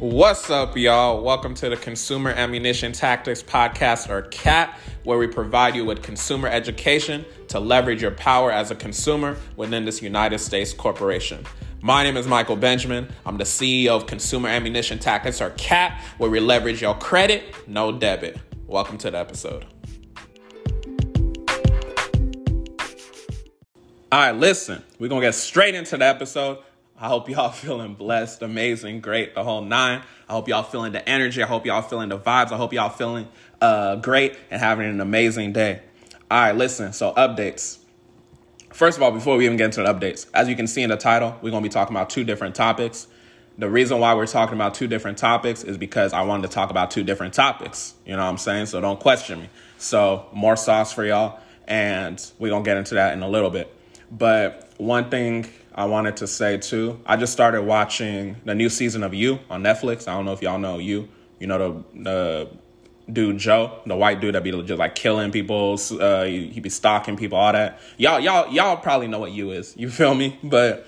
What's up, y'all? Welcome to the Consumer Ammunition Tactics Podcast, or CAT, where we provide you with consumer education to leverage your power as a consumer within this United States corporation. My name is Michael Benjamin. I'm the CEO of Consumer Ammunition Tactics, or CAT, where we leverage your credit, no debit. Welcome to the episode. All right, listen, we're going to get straight into the episode. I hope y'all feeling blessed, amazing, great, the whole nine. I hope y'all feeling the energy. I hope y'all feeling the vibes. I hope y'all feeling uh, great and having an amazing day. All right, listen. So updates. First of all, before we even get into the updates, as you can see in the title, we're gonna be talking about two different topics. The reason why we're talking about two different topics is because I wanted to talk about two different topics. You know what I'm saying? So don't question me. So more sauce for y'all, and we're gonna get into that in a little bit. But one thing I wanted to say too. I just started watching the new season of You on Netflix. I don't know if y'all know You. You know the the dude Joe, the white dude that be just like killing people. Uh, he, he be stalking people, all that. Y'all y'all y'all probably know what You is. You feel me? But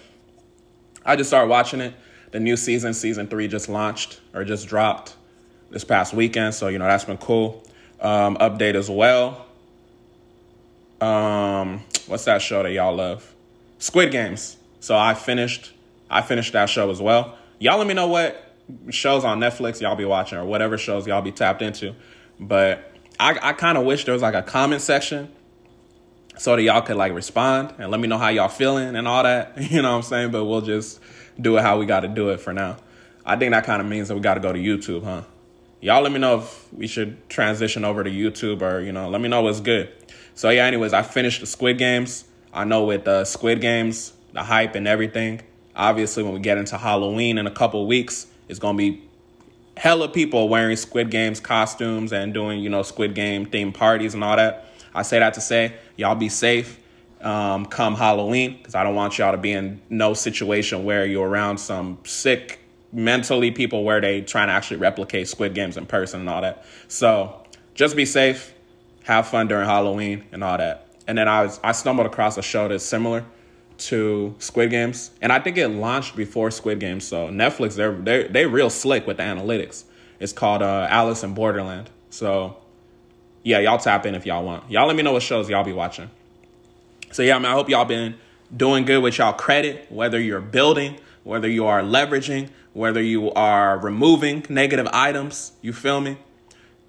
I just started watching it. The new season, season three, just launched or just dropped this past weekend. So you know that's been cool. Um, update as well. Um, what's that show that y'all love? Squid Games. So I finished I finished that show as well. Y'all let me know what shows on Netflix y'all be watching or whatever shows y'all be tapped into. But I, I kind of wish there was like a comment section so that y'all could like respond and let me know how y'all feeling and all that. You know what I'm saying? But we'll just do it how we got to do it for now. I think that kind of means that we got to go to YouTube, huh? Y'all let me know if we should transition over to YouTube or, you know, let me know what's good. So, yeah, anyways, I finished the Squid Games. I know with uh, Squid Games, the hype and everything. Obviously, when we get into Halloween in a couple weeks, it's gonna be hella people wearing Squid Games costumes and doing you know Squid Game themed parties and all that. I say that to say y'all be safe um, come Halloween because I don't want y'all to be in no situation where you're around some sick mentally people where they trying to actually replicate Squid Games in person and all that. So just be safe, have fun during Halloween and all that. And then I was I stumbled across a show that's similar to Squid Games, and I think it launched before Squid Games. So Netflix, they're they they real slick with the analytics. It's called uh, Alice in Borderland. So yeah, y'all tap in if y'all want. Y'all let me know what shows y'all be watching. So yeah, I mean, I hope y'all been doing good with y'all credit, whether you're building, whether you are leveraging, whether you are removing negative items. You feel me?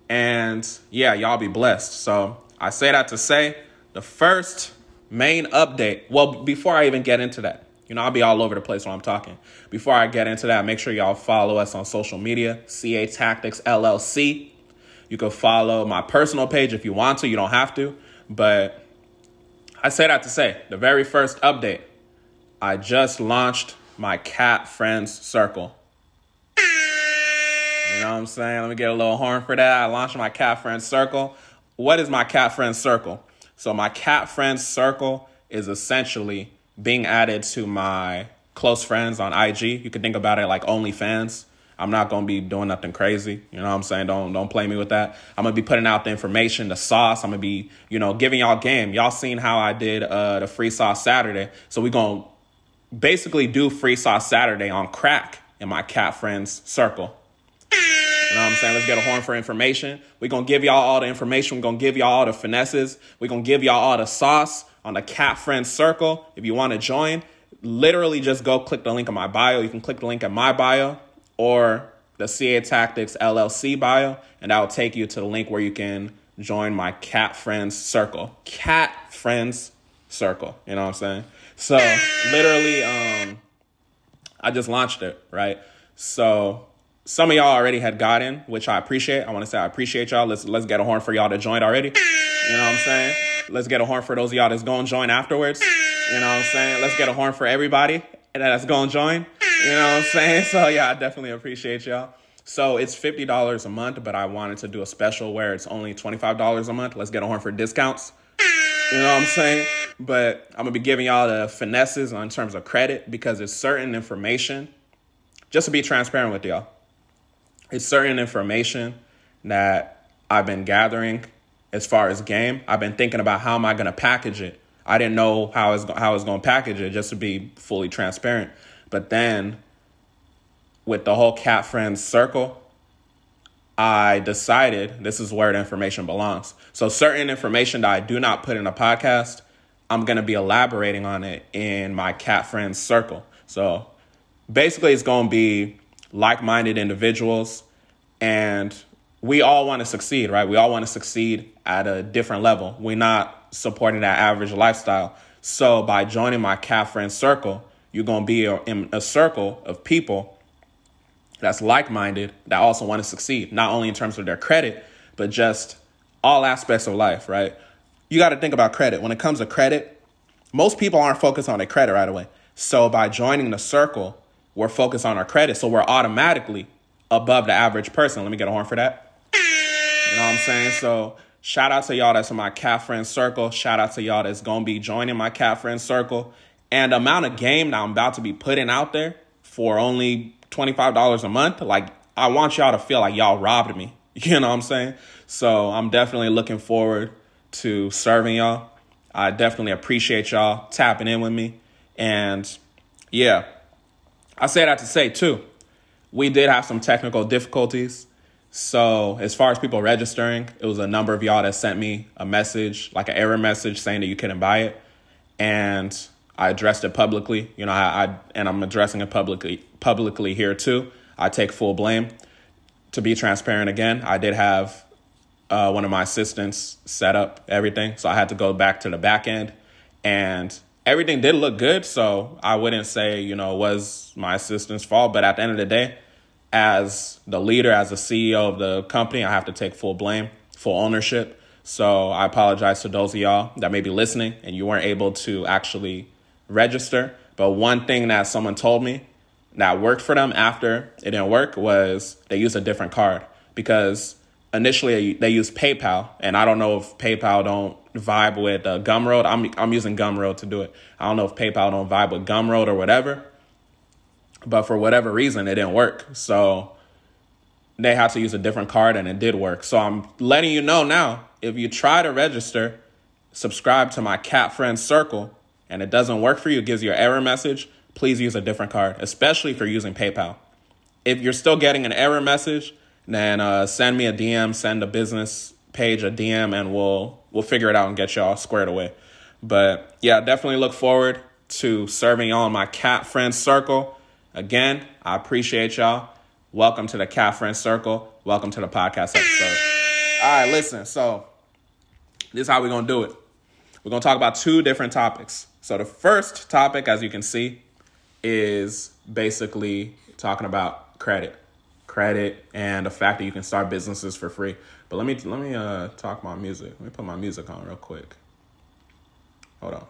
And yeah, y'all be blessed. So I say that to say the first main update. Well, before I even get into that, you know, I'll be all over the place when I'm talking. Before I get into that, make sure y'all follow us on social media, CA Tactics LLC. You can follow my personal page if you want to. You don't have to. But I say that to say, the very first update, I just launched my cat friends circle. You know what I'm saying? Let me get a little horn for that. I launched my cat friends circle. What is my cat friends circle? So my cat friends circle is essentially being added to my close friends on IG. You can think about it like OnlyFans. I'm not gonna be doing nothing crazy. You know what I'm saying? Don't don't play me with that. I'm gonna be putting out the information, the sauce. I'm gonna be, you know, giving y'all game. Y'all seen how I did uh the free sauce Saturday. So we gonna basically do free sauce Saturday on crack in my cat friends circle. You know what I'm saying? Let's get a horn for information. We're going to give y'all all the information. We're going to give y'all all the finesses. We're going to give y'all all the sauce on the Cat Friends Circle. If you want to join, literally just go click the link in my bio. You can click the link in my bio or the CA Tactics LLC bio, and that will take you to the link where you can join my Cat Friends Circle. Cat Friends Circle. You know what I'm saying? So literally, um, I just launched it, right? So some of y'all already had gotten, which I appreciate. I want to say I appreciate y'all. Let's let's get a horn for y'all to join already. You know what I'm saying? Let's get a horn for those of y'all that's going to join afterwards. You know what I'm saying? Let's get a horn for everybody that's going to join. You know what I'm saying? So yeah, I definitely appreciate y'all. So it's fifty dollars a month, but I wanted to do a special where it's only twenty five dollars a month. Let's get a horn for discounts. You know what I'm saying? But I'm gonna be giving y'all the finesses in terms of credit because it's certain information. Just to be transparent with y'all it's certain information that I've been gathering as far as game. I've been thinking about how am I going to package it. I didn't know how I was how going to package it just to be fully transparent. But then with the whole cat friends circle, I decided this is where the information belongs. So certain information that I do not put in a podcast, I'm going to be elaborating on it in my cat friends circle. So basically it's going to be like-minded individuals and we all want to succeed, right? We all want to succeed at a different level. We're not supporting that average lifestyle. So by joining my cat friend circle, you're going to be in a circle of people that's like-minded that also want to succeed, not only in terms of their credit, but just all aspects of life, right? You got to think about credit. When it comes to credit, most people aren't focused on their credit right away. So by joining the circle, we're focused on our credit. So we're automatically above the average person. Let me get a horn for that. You know what I'm saying? So shout out to y'all that's in my cat friend circle. Shout out to y'all that's gonna be joining my cat friend circle. And amount of game that I'm about to be putting out there for only $25 a month, like I want y'all to feel like y'all robbed me. You know what I'm saying? So I'm definitely looking forward to serving y'all. I definitely appreciate y'all tapping in with me. And yeah, I say that to say too, we did have some technical difficulties. So as far as people registering, it was a number of y'all that sent me a message, like an error message saying that you couldn't buy it. And I addressed it publicly. You know, I, I and I'm addressing it publicly publicly here too. I take full blame. To be transparent again, I did have uh, one of my assistants set up everything, so I had to go back to the back end, and everything did look good. So I wouldn't say you know was my assistant's fault, but at the end of the day, as the leader, as the CEO of the company, I have to take full blame, full ownership. So I apologize to those of y'all that may be listening and you weren't able to actually register. But one thing that someone told me that worked for them after it didn't work was they used a different card because initially they used PayPal, and I don't know if PayPal don't vibe with uh, Gumroad. I'm I'm using Gumroad to do it. I don't know if PayPal don't vibe with Gumroad or whatever, but for whatever reason it didn't work. So they had to use a different card, and it did work. So I'm letting you know now. If you try to register, subscribe to my Cat Friend Circle and it doesn't work for you, it gives you an error message, please use a different card, especially if you're using PayPal. If you're still getting an error message, then uh, send me a DM, send a business page a DM, and we'll we'll figure it out and get y'all squared away. But yeah, definitely look forward to serving y'all in my cat friend circle. Again, I appreciate y'all. Welcome to the cat friend circle. Welcome to the podcast episode. All right, listen. So this is how we're gonna do it. We're gonna talk about two different topics. So the first topic, as you can see, is basically talking about credit, credit, and the fact that you can start businesses for free. But let me let me uh, talk my music. Let me put my music on real quick. Hold on.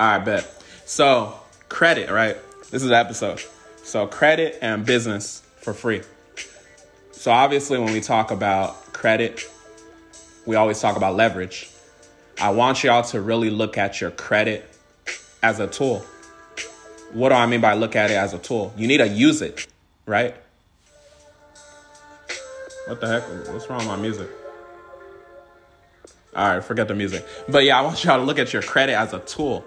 All right, bet. So credit, right? This is the episode. So credit and business for free. So obviously, when we talk about credit, we always talk about leverage. I want y'all to really look at your credit as a tool. What do I mean by look at it as a tool? You need to use it, right? What the heck? What's wrong with my music? All right, forget the music. But yeah, I want y'all to look at your credit as a tool.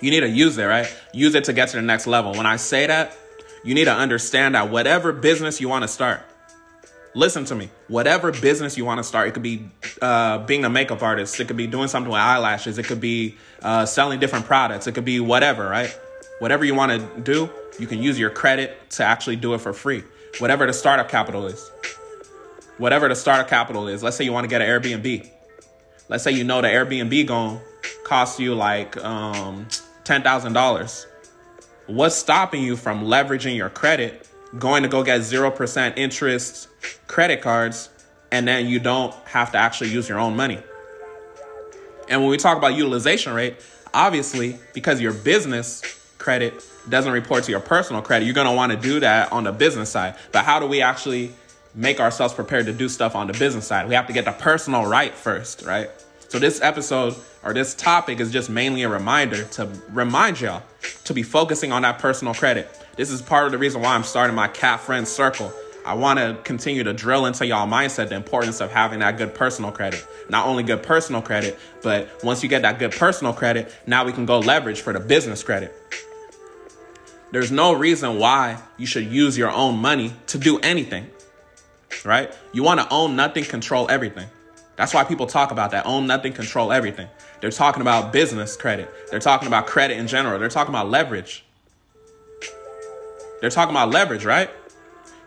You need to use it, right? Use it to get to the next level. When I say that, you need to understand that whatever business you want to start, listen to me. Whatever business you want to start, it could be uh, being a makeup artist, it could be doing something with eyelashes, it could be uh, selling different products, it could be whatever, right? Whatever you want to do, you can use your credit to actually do it for free. Whatever the startup capital is. Whatever the startup capital is. Let's say you want to get an Airbnb. Let's say you know the Airbnb going to cost you like um, $10,000. What's stopping you from leveraging your credit, going to go get 0% interest credit cards, and then you don't have to actually use your own money. And when we talk about utilization rate, obviously, because your business credit doesn't report to your personal credit, you're want to do that on the business side. But how do we actually make ourselves prepared to do stuff on the business side? We have to get the personal right first, right? So this episode or this topic is just mainly a reminder to remind y'all to be focusing on that personal credit. This is part of the reason why I'm starting my cat friend circle. I want to continue to drill into y'all mindset the importance of having that good personal credit. Not only good personal credit, but once you get that good personal credit, now we can go leverage for the business credit. There's no reason why you should use your own money to do anything, right? You want to own nothing, control everything. That's why people talk about that own nothing, control everything. They're talking about business credit. They're talking about credit in general. They're talking about leverage. They're talking about leverage, right?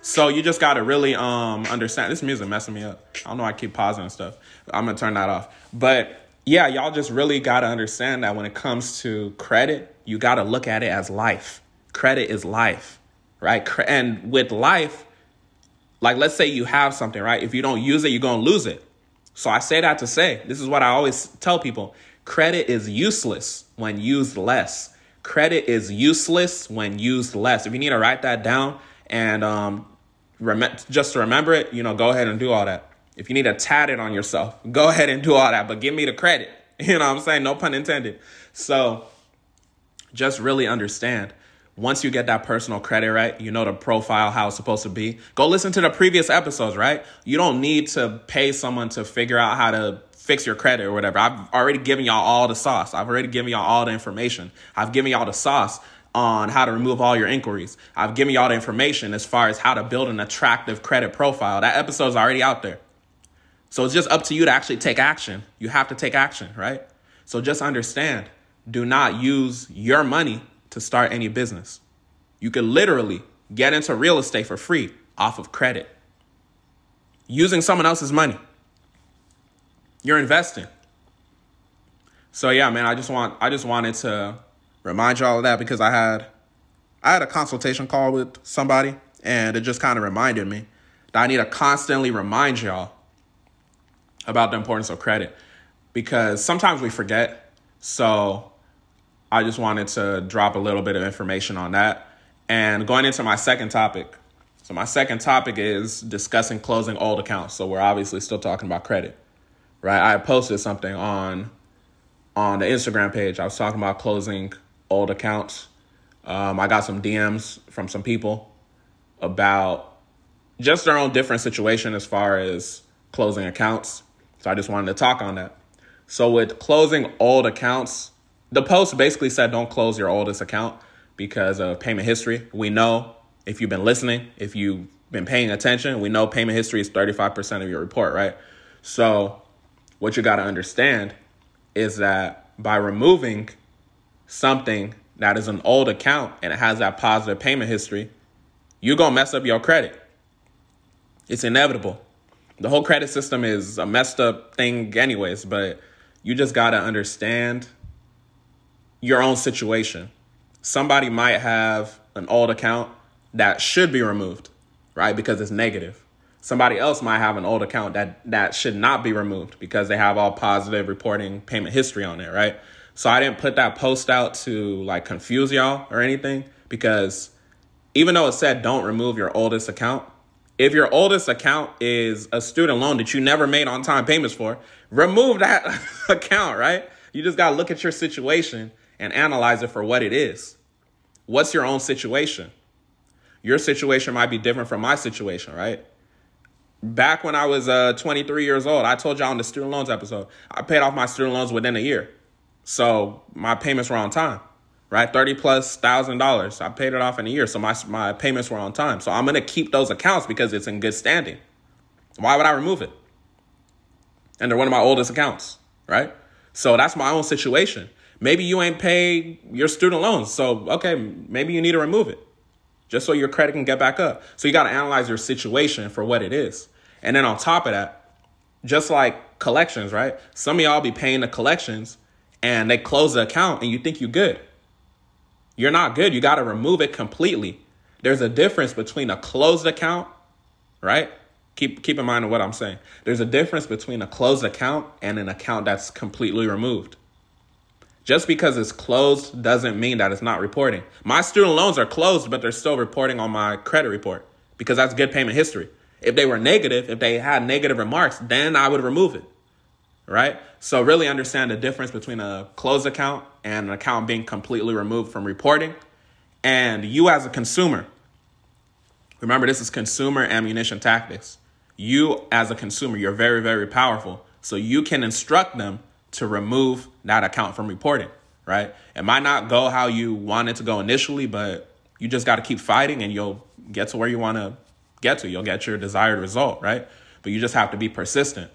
So you just gotta really um understand. This music messing me up. I don't know. I keep pausing and stuff. I'm gonna turn that off. But yeah, y'all just really gotta understand that when it comes to credit, you gotta look at it as life. Credit is life, right? And with life, like let's say you have something, right? If you don't use it, you're gonna lose it. So I say that to say, this is what I always tell people credit is useless when used less. Credit is useless when used less. If you need to write that down and um, rem- just to remember it, you know, go ahead and do all that. If you need to tat it on yourself, go ahead and do all that, but give me the credit. You know what I'm saying? No pun intended. So just really understand once you get that personal credit right, you know the profile how it's supposed to be. Go listen to the previous episodes, right? You don't need to pay someone to figure out how to fix your credit or whatever. I've already given y'all all the sauce. I've already given y'all all the information. I've given y'all the sauce on how to remove all your inquiries. I've given y'all the information as far as how to build an attractive credit profile. That episode's already out there. So it's just up to you to actually take action. You have to take action, right? So just understand do not use your money to start any business. You could literally get into real estate for free off of credit. Using someone else's money. You're investing. So yeah, man, I just want I just wanted to remind y'all of that because I had I had a consultation call with somebody and it just kind of reminded me that I need to constantly remind y'all about the importance of credit because sometimes we forget. So I just wanted to drop a little bit of information on that. And going into my second topic. So, my second topic is discussing closing old accounts. So, we're obviously still talking about credit, right? I posted something on on the Instagram page. I was talking about closing old accounts. Um, I got some DMs from some people about just their own different situation as far as closing accounts. So I just wanted to talk on that. So with closing old accounts, the post basically said don't close your oldest account because of payment history. We know if you've been listening, if you've been paying attention, we know payment history is 35% of your report, right? So, what you got to understand is that by removing something that is an old account and it has that positive payment history, you're going to mess up your credit. It's inevitable. The whole credit system is a messed up thing, anyways, but you just got to understand your own situation. Somebody might have an old account that should be removed, right? Because it's negative. Somebody else might have an old account that that should not be removed because they have all positive reporting payment history on it, right? So I didn't put that post out to like confuse y'all or anything because even though it said don't remove your oldest account, if your oldest account is a student loan that you never made on time payments for, remove that account, right? You just got to look at your situation and analyze it for what it is. What's your own situation? Your situation might be different from my situation, right? Back when I was uh, 23 years old, I told y'all on the student loans episode, I paid off my student loans within a year. So my payments were on time, right? 30 plus thousand dollars. I paid it off in a year. So my, my payments were on time. So I'm going to keep those accounts because it's in good standing. Why would I remove it? And they're one of my oldest accounts, right? So that's my own situation. Maybe you ain't paid your student loans. So, okay, maybe you need to remove it just so your credit can get back up. So, you got to analyze your situation for what it is. And then on top of that, just like collections, right? Some of y'all be paying the collections and they close the account and you think you're good. You're not good. You got to remove it completely. There's a difference between a closed account, right? Keep keep in mind what I'm saying. There's a difference between a closed account and an account that's completely removed. Just because it's closed doesn't mean that it's not reporting. My student loans are closed, but they're still reporting on my credit report because that's good payment history. If they were negative, if they had negative remarks, then I would remove it. Right? So, really understand the difference between a closed account and an account being completely removed from reporting. And you, as a consumer, remember this is consumer ammunition tactics. You, as a consumer, you're very, very powerful. So, you can instruct them to remove that account from reporting, right? It might not go how you want it to go initially, but You just got to keep fighting and you'll get to where you want to get to. You'll get your desired result, right? But you just have to be persistent.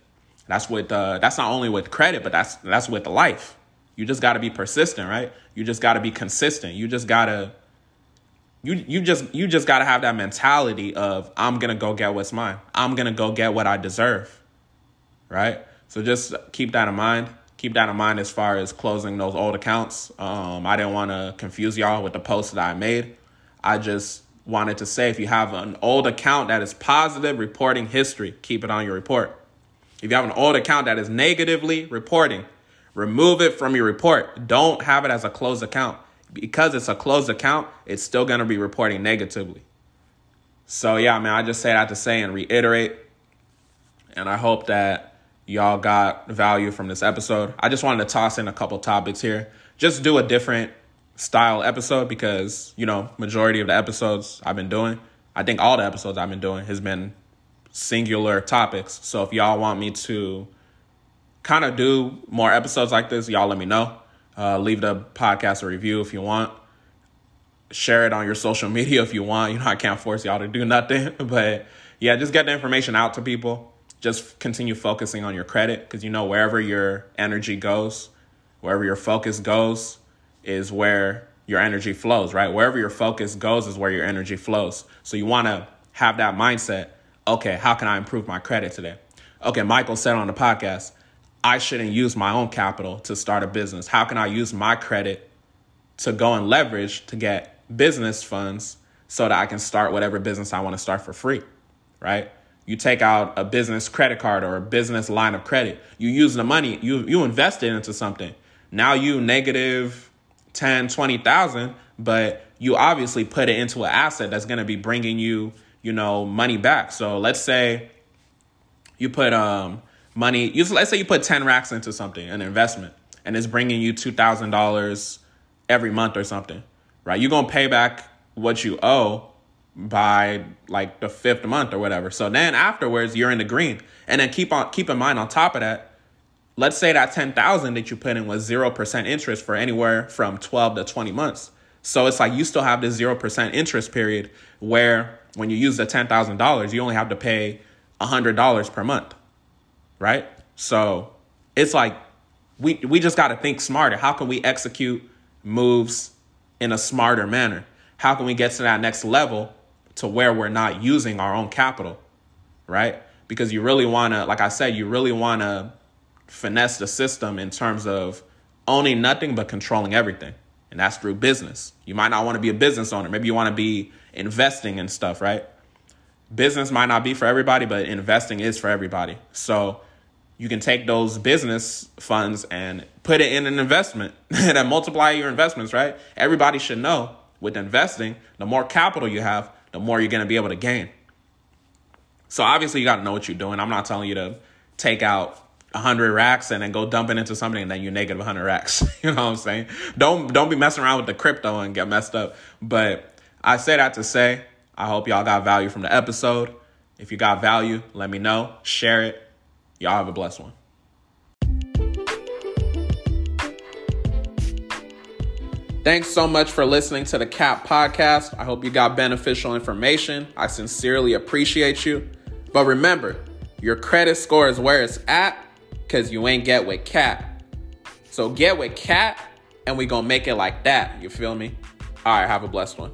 That's with uh, that's not only with credit, but that's that's with life. You just got to be persistent, right? You just got to be consistent. You just got to you you just you just got to have that mentality of I'm going to go get what's mine. I'm going to go get what I deserve. Right? So just keep that in mind. Keep that in mind as far as closing those old accounts. Um, I didn't want to confuse y'all with the post that I made. I just wanted to say if you have an old account that is positive reporting history, keep it on your report. If you have an old account that is negatively reporting, remove it from your report. Don't have it as a closed account. Because it's a closed account, it's still going to be reporting negatively. So, yeah, man, I just say that to say and reiterate. And I hope that y'all got value from this episode. I just wanted to toss in a couple topics here. Just do a different style episode because, you know, majority of the episodes I've been doing, I think all the episodes I've been doing has been singular topics. So if y'all want me to kind of do more episodes like this, y'all let me know. Uh, leave the podcast a review if you want. Share it on your social media if you want. You know, I can't force y'all to do nothing, but yeah, just get the information out to people. Just continue focusing on your credit because you know, wherever your energy goes, wherever your focus goes, is where your energy flows, right? Wherever your focus goes is where your energy flows. So you want to have that mindset okay, how can I improve my credit today? Okay, Michael said on the podcast, I shouldn't use my own capital to start a business. How can I use my credit to go and leverage to get business funds so that I can start whatever business I want to start for free, right? You take out a business credit card or a business line of credit. You use the money, you you invest it into something. Now you negative 10, 20,000, but you obviously put it into an asset that's going to be bringing you you know, money back. So let's say you put um money, you, let's say you put 10 racks into something, an investment, and it's bringing you $2,000 every month or something, right? You're going to pay back what you owe by like the fifth month or whatever. So then afterwards, you're in the green. And then keep on keep in mind on top of that, let's say that 10,000 that you put in was 0% interest for anywhere from 12 to 20 months. So it's like you still have this 0% interest period where when you use the $10,000, you only have to pay $100 per month, right? So it's like we, we just got to think smarter. How can we execute moves in a smarter manner? How can we get to that next level to where we're not using our own capital, right? Because you really want to, like I said, you really want to finesse the system in terms of owning nothing but controlling everything. And that's through business. You might not want to be a business owner. Maybe you want to be investing and stuff, right? Business might not be for everybody, but investing is for everybody. So you can take those business funds and put it in an investment and multiply your investments, right? Everybody should know with investing, the more capital you have, the more you're going to be able to gain. So obviously you got to know what you're doing. I'm not telling you to take out 100 racks and then go dump it into something and then you're negative 100 racks. you know what I'm saying? Don't don't be messing around with the crypto and get messed up. But I say that to say, I hope y'all got value from the episode. If you got value, let me know. Share it. Y'all have a blessed one. Thanks so much for listening to the CAT podcast. I hope you got beneficial information. I sincerely appreciate you. But remember, your credit score is where it's at because you ain't get with CAT. So get with CAT and we gonna make it like that. You feel me? All right, have a blessed one.